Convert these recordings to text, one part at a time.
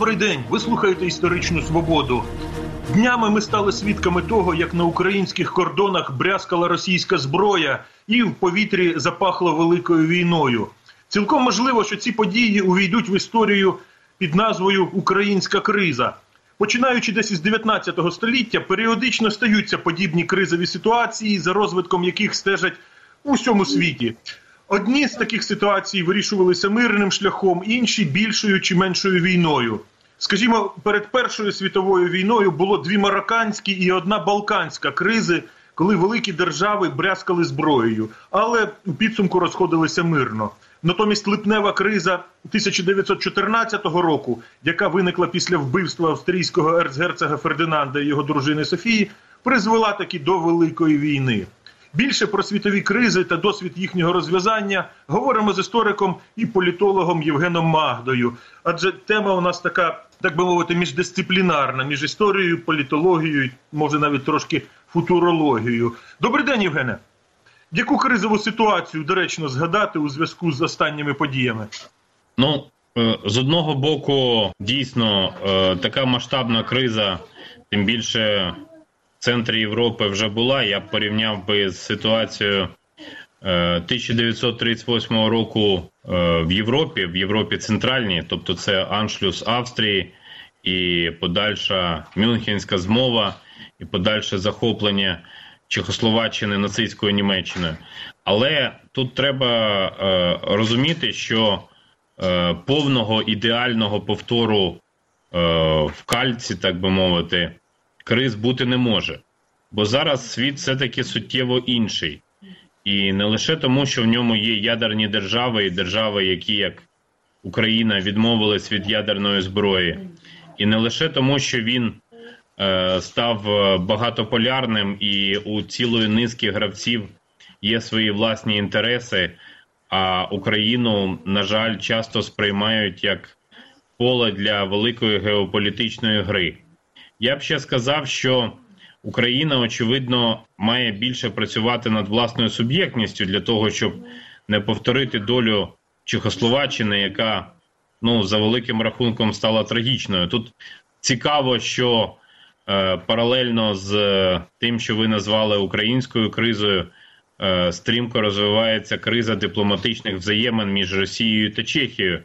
Добрий день. Ви слухаєте історичну свободу. Днями ми стали свідками того, як на українських кордонах брязкала російська зброя, і в повітрі запахло великою війною. Цілком можливо, що ці події увійдуть в історію під назвою Українська криза. Починаючи десь із 19 століття, періодично стаються подібні кризові ситуації, за розвитком яких стежать у всьому світі. Одні з таких ситуацій вирішувалися мирним шляхом, інші більшою чи меншою війною. Скажімо, перед Першою світовою війною було дві марокканські і одна балканська кризи, коли великі держави брязкали зброєю, але у підсумку розходилися мирно. Натомість липнева криза 1914 року, яка виникла після вбивства австрійського ерцгерцога Фердинанда і його дружини Софії, призвела таки до великої війни. Більше про світові кризи та досвід їхнього розв'язання говоримо з істориком і політологом Євгеном Магдою. Адже тема у нас така, так би мовити, міждисциплінарна, між історією, політологією, може навіть трошки футурологією. Добрий день, Євгене. Яку кризову ситуацію доречно згадати у зв'язку з останніми подіями? Ну е, з одного боку, дійсно е, така масштабна криза, тим більше в центрі Європи вже була. Я б порівняв би з ситуацією 1938 е, року е, в Європі, в Європі Центральній, тобто це Аншлюс Австрії і подальша Мюнхенська змова, і подальше захоплення Чехословаччини нацистською Німеччиною. Але тут треба е, розуміти, що повного ідеального повтору в кальці, так би мовити, криз бути не може. Бо зараз світ все-таки суттєво інший. І не лише тому, що в ньому є ядерні держави і держави, які як Україна відмовились від ядерної зброї, і не лише тому, що він е, став е, багатополярним і у цілої низки гравців є свої власні інтереси, а Україну, на жаль, часто сприймають як поле для великої геополітичної гри. Я б ще сказав, що Україна очевидно має більше працювати над власною суб'єктністю для того, щоб не повторити долю Чехословаччини, яка ну за великим рахунком стала трагічною. Тут цікаво, що е, паралельно з тим, що ви назвали українською кризою, е, стрімко розвивається криза дипломатичних взаємин між Росією та Чехією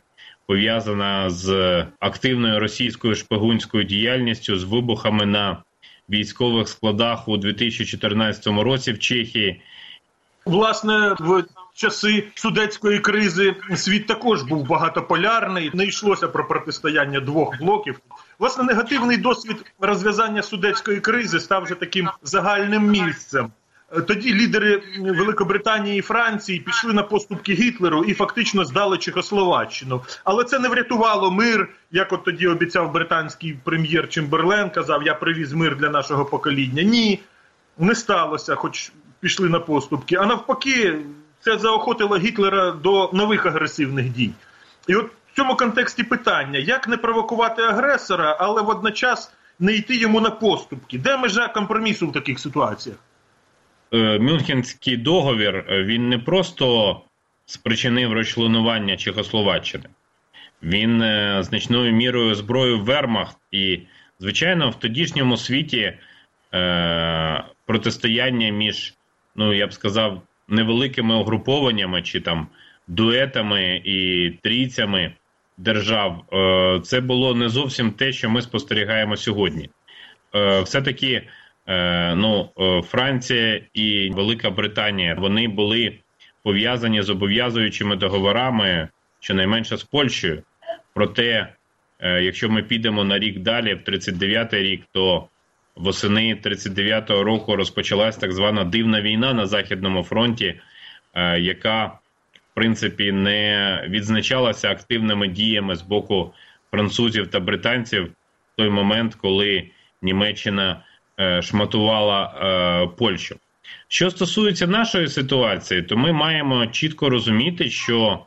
пов'язана з активною російською шпигунською діяльністю з вибухами на військових складах у 2014 році в Чехії. Власне, в часи судецької кризи світ також був багатополярний. Не йшлося про протистояння двох блоків. Власне, негативний досвід розв'язання судецької кризи став вже таким загальним місцем. Тоді лідери Великобританії і Франції пішли на поступки Гітлеру і фактично здали Чехословаччину. Але це не врятувало мир. Як от тоді обіцяв британський прем'єр Чемберлен, казав: Я привіз мир для нашого покоління. Ні, не сталося, хоч пішли на поступки. А навпаки, це заохотило Гітлера до нових агресивних дій. І от в цьому контексті питання: як не провокувати агресора, але водночас не йти йому на поступки? Де межа компромісу в таких ситуаціях? Е, Мюнхенський договір е, він не просто спричинив розчленування Чехословаччини, він е, значною мірою зброю Вермахт. І, звичайно, в тодішньому світі е, протистояння між, ну я б сказав, невеликими угрупованнями чи там дуетами і трійцями держав, е, це було не зовсім те, що ми спостерігаємо сьогодні. Е, Все таки. Е, ну, е, Франція і Велика Британія вони були пов'язані з зобов'язуючими договорами, щонайменше з Польщею. Проте, е, якщо ми підемо на рік далі, в 39-й рік, то восени 39-го року розпочалась так звана дивна війна на Західному фронті, яка в принципі не відзначалася активними діями з боку французів та британців в той момент, коли Німеччина. Е, шматувала е, Польщу. Що стосується нашої ситуації, то ми маємо чітко розуміти, що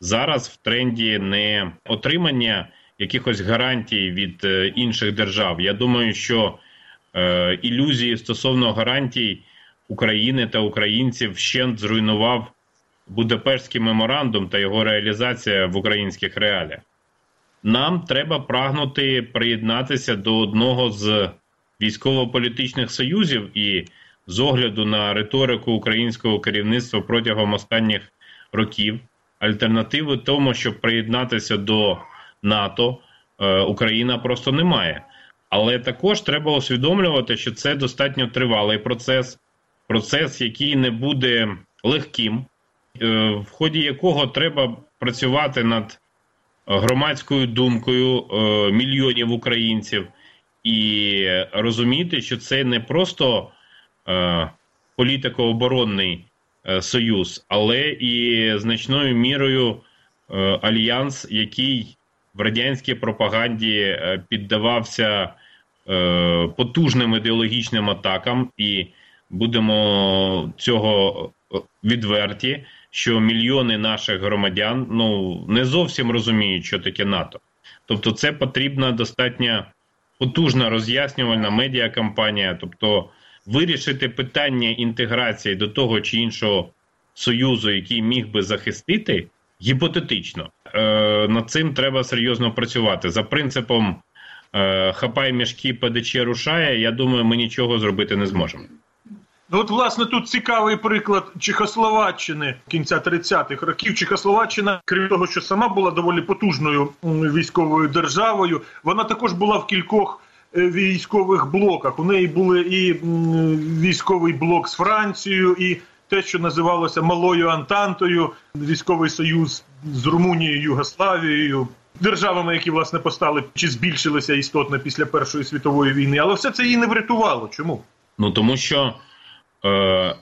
зараз в тренді не отримання якихось гарантій від е, інших держав. Я думаю, що ілюзії стосовно гарантій України та українців вщент зруйнував Будапештський меморандум та його реалізація в українських реаліях. нам треба прагнути приєднатися до одного з військово-політичних союзів і з огляду на риторику українського керівництва протягом останніх років. Альтернативи тому, щоб приєднатися до НАТО, е, Україна просто не має. Але також треба усвідомлювати, що це достатньо тривалий процес, процес, який не буде легким, е, в ході якого треба працювати над громадською думкою е, мільйонів українців і розуміти, що це не просто е, політико-оборонний союз, але і значною мірою альянс, який в радянській пропаганді піддавався потужним ідеологічним атакам, і будемо цього відверті що мільйони наших громадян ну не зовсім розуміють, що таке НАТО. Тобто, це потрібна достатньо потужна роз'яснювальна медіакампанія, тобто вирішити питання інтеграції до того чи іншого союзу, який міг би захистити, гіпотетично е, над цим треба серйозно працювати за принципом е, хапай мішки ПДЧ рушає. Я думаю, ми нічого зробити не зможемо. Ну, от, власне, тут цікавий приклад Чехословаччини кінця 30-х років. Чехословаччина, крім того, що сама була доволі потужною військовою державою, вона також була в кількох е, військових блоках. У неї були і військовий блок з Францією, і те, що називалося Малою Антантою, військовий союз з Румунією, Югославією. Державами, які власне постали чи збільшилися істотно після Першої світової війни, але все це її не врятувало. Чому? Ну тому що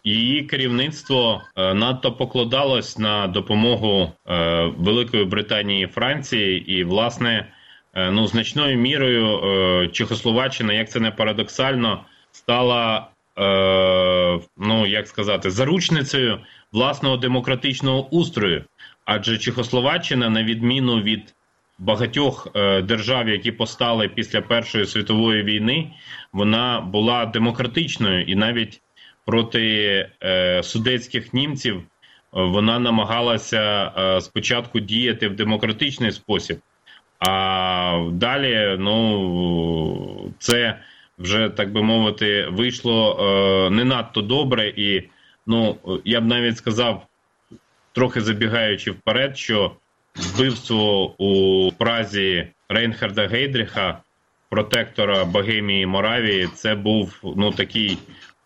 її керівництво е, надто покладалось на допомогу е, Великої Британії і Франції, і власне ну значною мірою Чехословаччина, як це не парадоксально, стала ну як сказати заручницею власного демократичного устрою, адже Чехословаччина, на відміну від багатьох держав, які постали після Першої світової війни, вона була демократичною і навіть проти е, судецьких німців е, вона намагалася е, спочатку діяти в демократичний спосіб, а далі ну це вже так би мовити вийшло е, не надто добре, і ну я б навіть сказав, трохи забігаючи вперед, що вбивство у Празі Рейнхарда Гейдріха, протектора Богемії Моравії, це був ну такий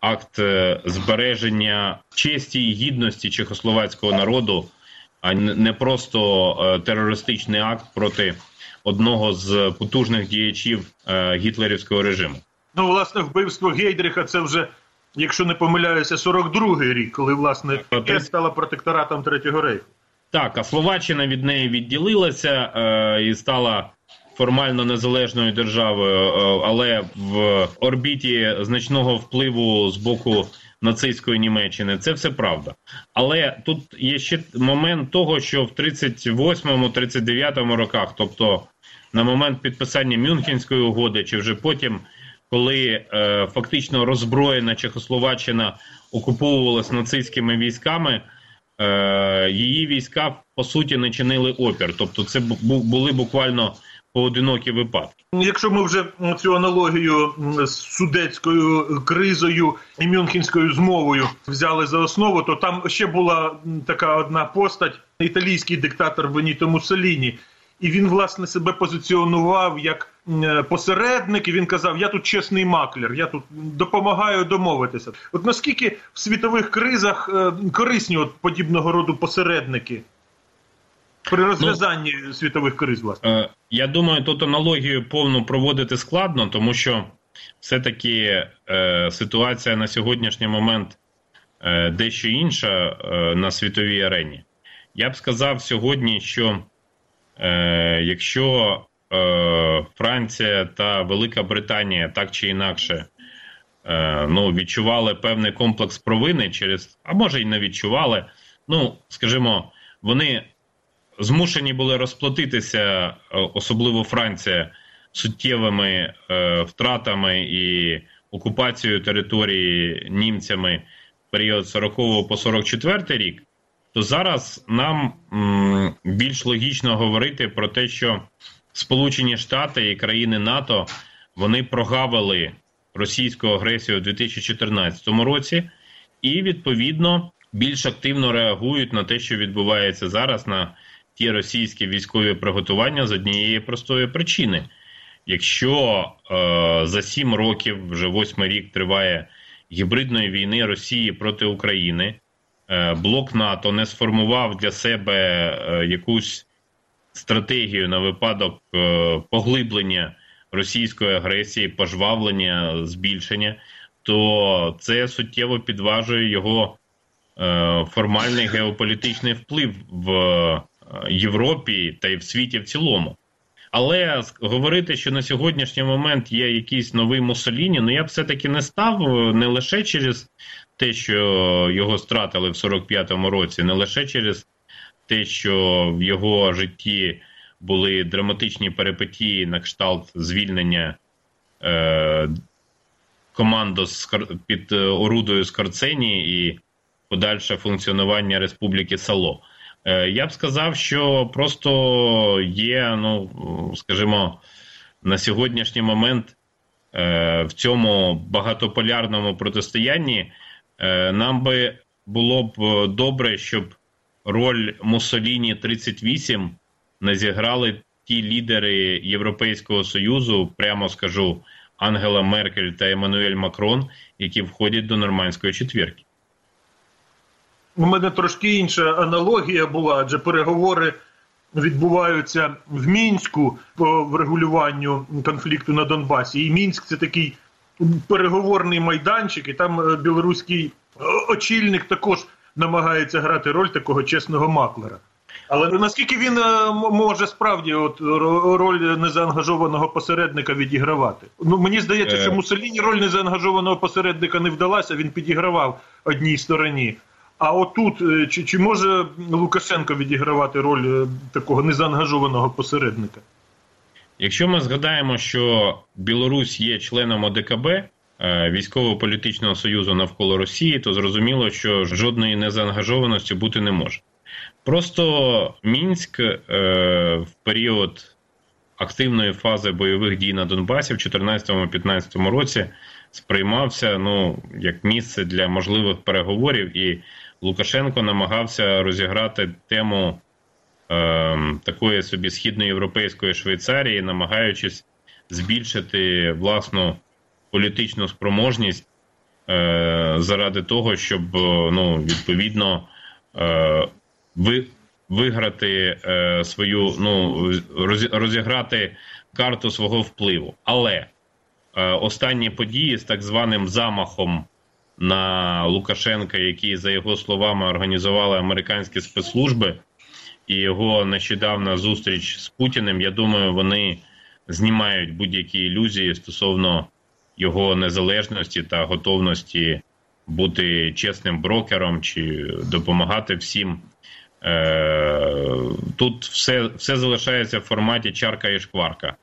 акт е, збереження честі і гідності чехословацького народу, а не просто е, терористичний акт проти одного з потужних діячів е, гітлерівського режиму. Ну, власне, вбивство Гейдріха це вже, якщо не помиляюся, 42-й рік, коли власне КК стала протекторатом Третього рейху. Так, а Словаччина від неї відділилася е, і стала формально незалежною державою, е, але в орбіті значного впливу з боку нацистської Німеччини. Це все правда. Але тут є ще момент того, що в 38-39 роках, тобто на момент підписання Мюнхенської угоди, чи вже потім. Коли е, фактично роззброєна Чехословаччина окуповувалась нацистськими військами, е, її війська по суті не чинили опір. Тобто, це були буквально поодинокі випадки. Якщо ми вже цю аналогію з судецькою кризою і Мюнхенською змовою взяли за основу, то там ще була така одна постать: італійський диктатор Беніто Муссоліні. І він власне себе позиціонував як посередник. і Він казав: Я тут чесний маклер, я тут допомагаю домовитися. От наскільки в світових кризах е, корисні от подібного роду посередники? При розв'язанні ну, світових криз, власне? Е, я думаю, тут аналогію повну проводити складно, тому що все-таки е, ситуація на сьогоднішній момент е, дещо інша е, на світовій арені. Я б сказав сьогодні, що е, якщо е, Франція та Велика Британія так чи інакше е, ну, відчували певний комплекс провини через, а може й не відчували, ну, скажімо, вони змушені були розплатитися, е, особливо Франція, суттєвими е, втратами і окупацією території німцями в період 40 по 44 рік, то зараз нам м, більш логічно говорити про те, що Сполучені Штати і країни НАТО вони прогавили російську агресію у 2014 році, і відповідно більш активно реагують на те, що відбувається зараз на ті російські військові приготування з однієї простої причини. Якщо е, за сім років, вже восьмий рік триває гібридної війни Росії проти України, е, блок НАТО не сформував для себе е, якусь стратегію на випадок е, поглиблення російської агресії, пожвавлення, збільшення, то це суттєво підважує його е, формальний геополітичний вплив в Європі та й в світі в цілому. Але говорити, що на сьогоднішній момент є якийсь новий Муссоліні, ну я б все-таки не став не лише через те, що його стратили в 45-му році, не лише через те, що в його житті були драматичні перипетії на кшталт звільнення е, команду під е, орудою Скорцені і подальше функціонування Республіки Сало. Е, Я б сказав, що просто є, ну скажімо, на сьогоднішній момент е, в цьому багатополярному протистоянні е, нам би було б добре, щоб роль Муссоліні 38 не зіграли ті лідери Європейського союзу, прямо скажу Ангела Меркель та Еммануель Макрон, які входять до нормандської четвірки. У мене трошки інша аналогія була, адже переговори відбуваються в мінську по врегулюванню конфлікту на Донбасі. І мінськ це такий переговорний майданчик, і там е, білоруський е, очільник також намагається грати роль такого чесного маклера. Але наскільки він е, може справді от роль незаангажованого посередника відігравати? Ну мені здається, що Мусоліні роль незаангажованого посередника не вдалася. Він підігравав одній стороні. А отут е, чи чи може Лукашенко відігравати роль е, такого незаангажованого посередника? Якщо ми згадаємо, що Білорусь є членом ОДКБ е, військово-політичного союзу навколо Росії, то зрозуміло, що жодної незаангажованості бути не може. Просто Мінськ в період активної фази бойових дій на Донбасі в 2014-2015 році сприймався ну як місце для можливих переговорів і Лукашенко намагався розіграти тему е, такої собі східноєвропейської Швейцарії, намагаючись збільшити власну політичну спроможність е, заради того, щоб ну, відповідно е, ви, виграти е, свою, ну розіграти карту свого впливу. Але е, останні події з так званим замахом на Лукашенка, які, за його словами, організували американські спецслужби, і його нещодавна зустріч з Путіним. Я думаю, вони знімають будь-які ілюзії стосовно його незалежності та готовності бути чесним брокером чи допомагати всім. Е, тут все все залишається в форматі чарка і шкварка,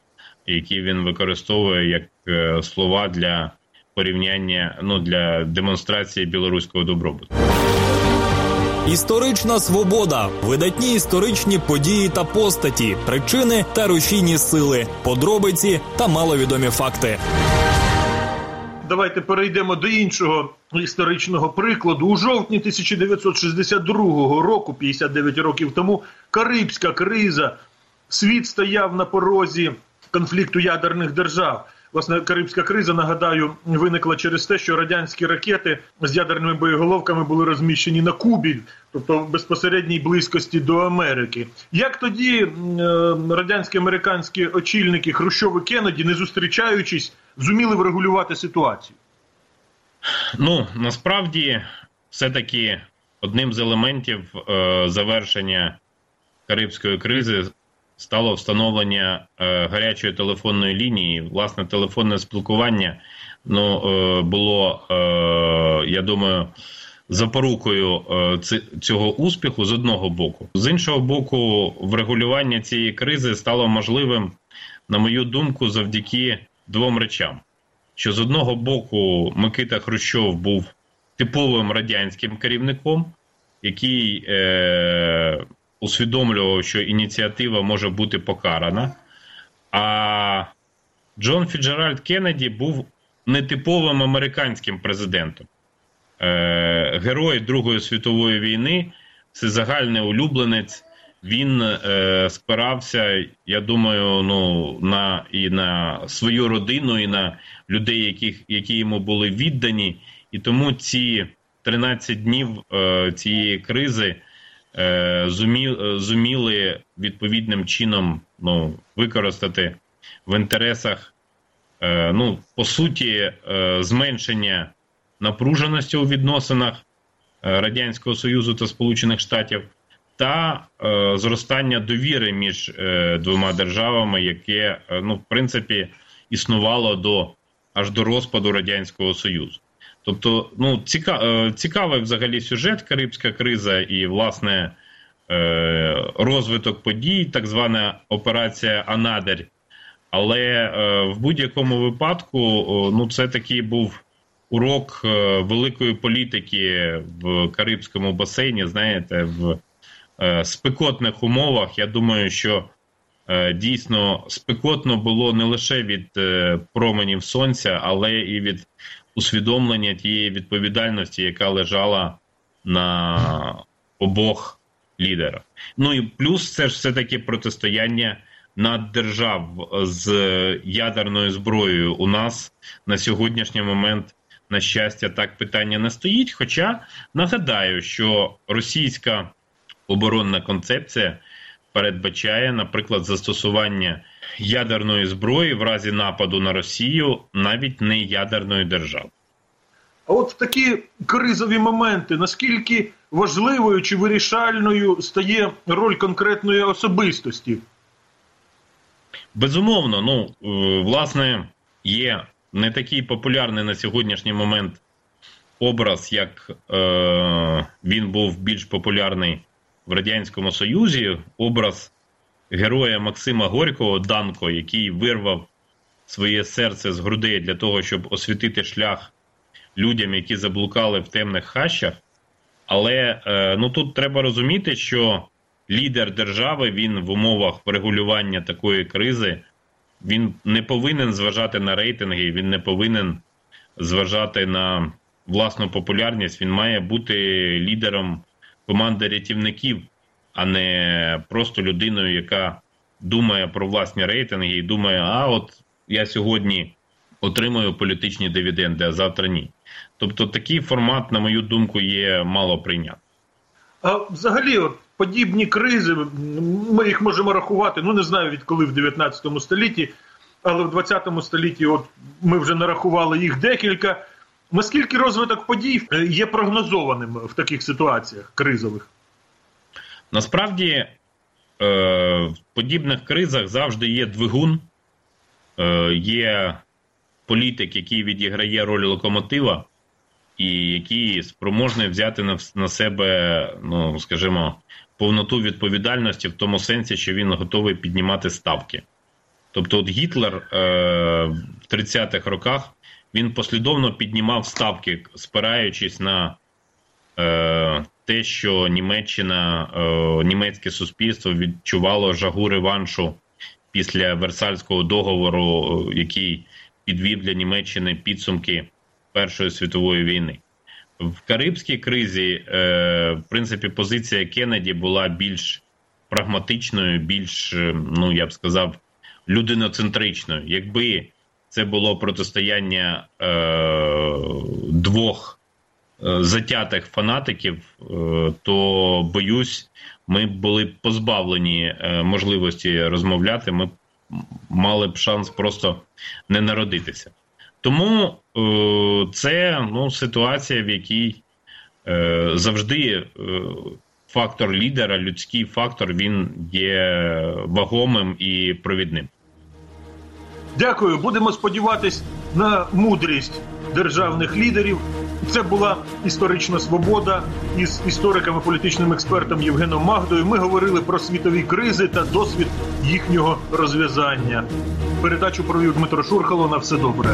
які він використовує як е, слова для порівняння ну для демонстрації білоруського добробуту. Історична свобода, видатні історичні події та постаті, причини та рушійні сили, подробиці та маловідомі факти. Давайте перейдемо до іншого історичного прикладу. У жовтні 1962 року, 59 років тому, Карибська криза. Світ стояв на порозі конфлікту ядерних держав. Власне, Карибська криза, нагадаю, виникла через те, що радянські ракети з ядерними боєголовками були розміщені на Кубі, тобто в безпосередній близькості до Америки. Як тоді е, радянські американські очільники Хрущов і Кеннеді, не зустрічаючись, зуміли врегулювати ситуацію? Ну насправді, все-таки одним з елементів е, завершення Карибської кризи стало встановлення е, гарячої телефонної лінії. Власне, телефонне спілкування ну, е, було, е, я думаю, запорукою е, цього успіху з одного боку. З іншого боку, врегулювання цієї кризи стало можливим, на мою думку, завдяки двом речам. Що з одного боку Микита Хрущов був типовим радянським керівником, який е, усвідомлював, що ініціатива може бути покарана. А Джон Фіджеральд Кеннеді був нетиповим американським президентом. Е, Герой Другої світової війни, всезагальний улюбленець. Він е, спирався, я думаю, ну на і на свою родину, і на людей, яких, які йому були віддані. І тому ці 13 днів е, цієї кризи е, зумі, зуміли відповідним чином ну, використати в інтересах, е, ну, по суті, е, зменшення напруженості у відносинах е, Радянського Союзу та Сполучених Штатів та е, зростання довіри між е, двома державами, яке е, ну в принципі існувало до аж до розпаду радянського союзу. Тобто, ну ціка, е, цікавий взагалі сюжет Карибська криза і власне е, розвиток подій, так звана операція Анадир. Але е, в будь-якому випадку, ну це такий був урок великої політики в Карибському басейні. Знаєте, в спекотних умовах. Я думаю, що дійсно спекотно було не лише від променів сонця, але і від усвідомлення тієї відповідальності, яка лежала на обох лідерах. Ну і плюс це ж все таки протистояння наддержав з ядерною зброєю. У нас на сьогоднішній момент. На щастя, так питання не стоїть. Хоча нагадаю, що російська оборонна концепція передбачає, наприклад, застосування ядерної зброї в разі нападу на Росію навіть не ядерної держави. А от в такі кризові моменти наскільки важливою чи вирішальною стає роль конкретної особистості? Безумовно, ну е, власне, є не такий популярний на сьогоднішній момент образ, як е, він був більш популярний в Радянському Союзі образ героя Максима Горького Данко, який вирвав своє серце з грудей для того, щоб освітити шлях людям, які заблукали в темних хащах. Але е, ну тут треба розуміти, що лідер держави він в умовах врегулювання такої кризи він не повинен зважати на рейтинги, він не повинен зважати на власну популярність. Він має бути лідером команда рятівників, а не просто людиною, яка думає про власні рейтинги і думає, а от я сьогодні отримую політичні дивіденди, а завтра ні. Тобто такий формат, на мою думку, є мало прийнятний. А взагалі, от подібні кризи, ми їх можемо рахувати, ну не знаю відколи в 19 столітті, але в 20 столітті от ми вже нарахували їх декілька. Наскільки розвиток подій е, є прогнозованим в таких ситуаціях кризових? Насправді е, в подібних кризах завжди є двигун, е, є політик, який відіграє роль локомотива, і який спроможний взяти на себе, ну скажімо, повноту відповідальності в тому сенсі, що він готовий піднімати ставки. Тобто, от Гітлер е, в 30-х роках він послідовно піднімав ставки, спираючись на те, що Німеччина, е, німецьке суспільство відчувало жагу реваншу після Версальського договору, який підвів для Німеччини підсумки Першої світової війни. В Карибській кризі, е, в принципі, позиція Кеннеді була більш прагматичною, більш, е, ну я б сказав, людиноцентричною. Якби це було протистояння е, двох е, затятих фанатиків, е, то боюсь, ми були позбавлені е, можливості розмовляти. Ми мали б шанс просто не народитися. Тому е, це ну, ситуація, в якій е, завжди е, фактор лідера, людський фактор, він є вагомим і провідним. Дякую. Будемо сподіватись на мудрість державних лідерів. Це була історична свобода із істориком і політичним експертом Євгеном Магдою. Ми говорили про світові кризи та досвід їхнього розв'язання. Передачу провів Дмитро Шурхало. На все добре.